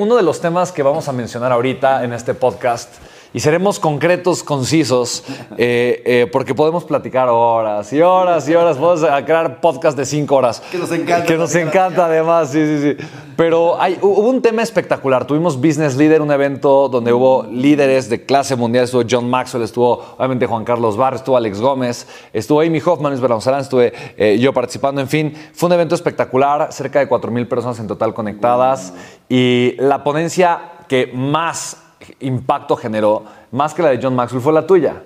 uno de los temas que vamos a mencionar ahorita en este podcast y seremos concretos, concisos, eh, eh, porque podemos platicar horas y horas y horas. Podemos crear podcast de cinco horas. Que nos encanta. Que nos encanta, además, sí, sí, sí. Pero hay, hubo un tema espectacular. Tuvimos Business Leader, un evento donde hubo líderes de clase mundial. Estuvo John Maxwell, estuvo obviamente Juan Carlos Barr, estuvo Alex Gómez, estuvo Amy Hoffman, Luis Belanzarán, estuve eh, yo participando. En fin, fue un evento espectacular. Cerca de 4.000 personas en total conectadas. Y la ponencia que más impacto generó, más que la de John Maxwell, fue la tuya.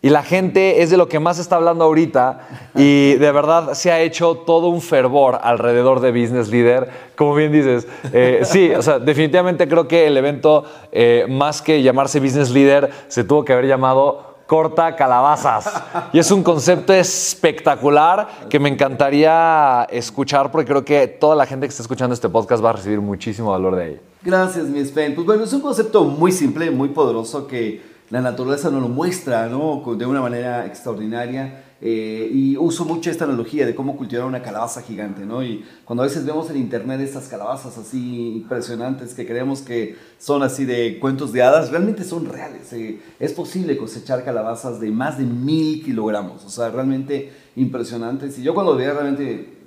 Y la gente es de lo que más está hablando ahorita y de verdad se ha hecho todo un fervor alrededor de Business Leader. Como bien dices, eh, sí, o sea, definitivamente creo que el evento, eh, más que llamarse Business Leader, se tuvo que haber llamado Corta Calabazas. Y es un concepto espectacular que me encantaría escuchar porque creo que toda la gente que está escuchando este podcast va a recibir muchísimo valor de ahí. Gracias, mi Sven. Pues bueno, es un concepto muy simple, muy poderoso que la naturaleza nos lo muestra ¿no? de una manera extraordinaria. Eh, y uso mucho esta analogía de cómo cultivar una calabaza gigante, ¿no? Y cuando a veces vemos en internet estas calabazas así impresionantes que creemos que son así de cuentos de hadas, realmente son reales. Eh, es posible cosechar calabazas de más de mil kilogramos, o sea, realmente impresionantes. Y yo cuando veía realmente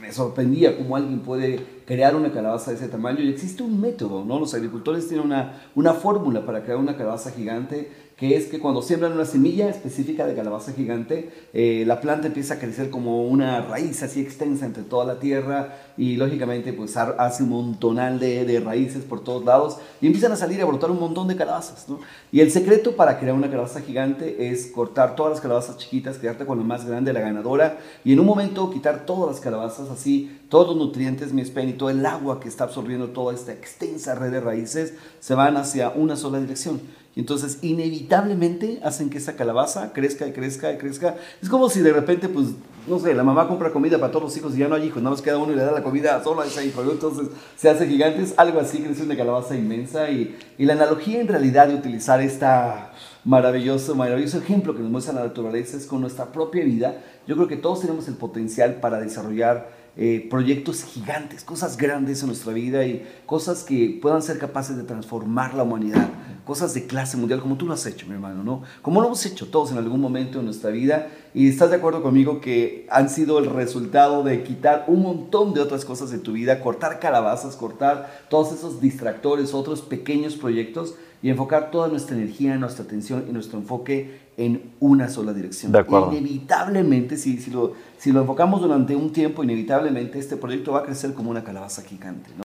me sorprendía cómo alguien puede crear una calabaza de ese tamaño y existe un método, ¿no? Los agricultores tienen una, una fórmula para crear una calabaza gigante que es que cuando siembran una semilla específica de calabaza gigante, eh, la planta empieza a crecer como una raíz así extensa entre toda la tierra y lógicamente pues hace un montonal de, de raíces por todos lados y empiezan a salir a brotar un montón de calabazas. ¿no? Y el secreto para crear una calabaza gigante es cortar todas las calabazas chiquitas, quedarte con la más grande, la ganadora, y en un momento quitar todas las calabazas así, todos los nutrientes, mi y todo el agua que está absorbiendo toda esta extensa red de raíces se van hacia una sola dirección. Y entonces inevitablemente hacen que esa calabaza crezca y crezca y crezca. Es como si de repente, pues, no sé, la mamá compra comida para todos los hijos y ya no hay hijos, nada más queda uno y le da la comida solo a ese hijo. Entonces se hace gigante, es algo así, crece una calabaza inmensa. Y, y la analogía en realidad de utilizar esta maravilloso, maravilloso ejemplo que nos muestra la naturaleza es con nuestra propia vida. Yo creo que todos tenemos el potencial para desarrollar eh, proyectos gigantes, cosas grandes en nuestra vida y cosas que puedan ser capaces de transformar la humanidad, cosas de clase mundial como tú lo has hecho, mi hermano, ¿no? Como lo hemos hecho todos en algún momento de nuestra vida y estás de acuerdo conmigo que han sido el resultado de quitar un montón de otras cosas de tu vida, cortar calabazas, cortar todos esos distractores, otros pequeños proyectos y enfocar toda nuestra energía, nuestra atención y nuestro enfoque en una sola dirección. De acuerdo. Inevitablemente, si, si, lo, si lo enfocamos durante un tiempo, inevitablemente este proyecto va a crecer como una calabaza gigante. ¿no?